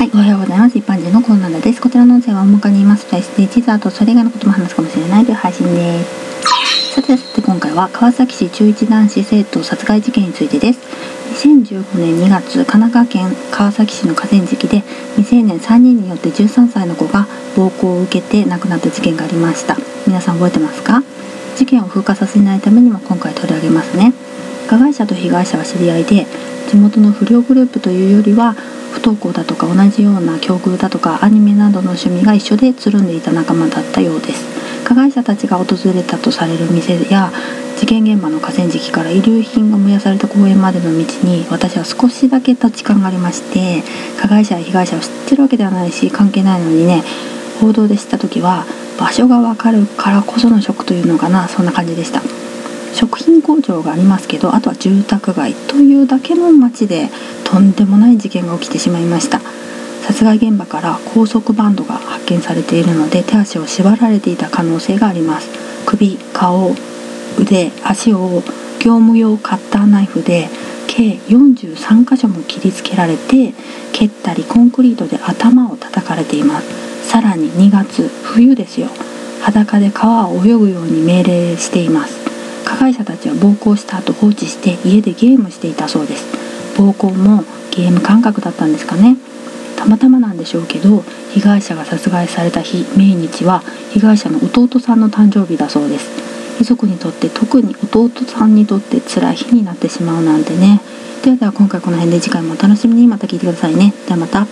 はい、おはようございます。一般人のコーナーです。こちらの音声は大まかに言いますと SDGs あとそれ以外のことも話すかもしれないという配信です。さてさて今回は川崎市中一男子生徒殺害事件についてです。2015年2月、神奈川県川崎市の河川敷で未成年3人によって13歳の子が暴行を受けて亡くなった事件がありました。皆さん覚えてますか？事件を風化させないためにも今回取り上げますね。加害者と被害者は知り合いで地元の不良グループというよりは不登校だとか同じような境遇だとかアニメなどの趣味が一緒でつるんでいた仲間だったようです。加害者たちが訪れたとされる店や事件現場の河川敷から遺留品が燃やされた公園までの道に私は少しだけ立ち感がありまして加害者や被害者を知ってるわけではないし関係ないのにね報道で知った時は場所がわかるからこそのショックというのかなそんな感じでした。食品工場がありますけどあとは住宅街というだけの街でとんでもない事件が起きてしまいました。殺害現場から高速バンドが発見されているので手足を縛られていた可能性があります。首顔腕足を業務用カッターナイフで計43箇所も切りつけられて蹴ったりコンクリートで頭を叩かれています。さらに2月冬ですよ。裸で川を泳ぐように命令しています。加害者たちは暴行した後放置して家でゲームしていたそうです。暴行もゲーム感覚だったんですかね。たまたまなんでしょうけど被害者が殺害された日命日は被害者の弟さんの誕生日だそうです。遺族にとって特に弟さんにとって辛い日になってしまうなんてね。ではでは今回この辺で次回もお楽しみに。また聞いてくださいね。ではまた。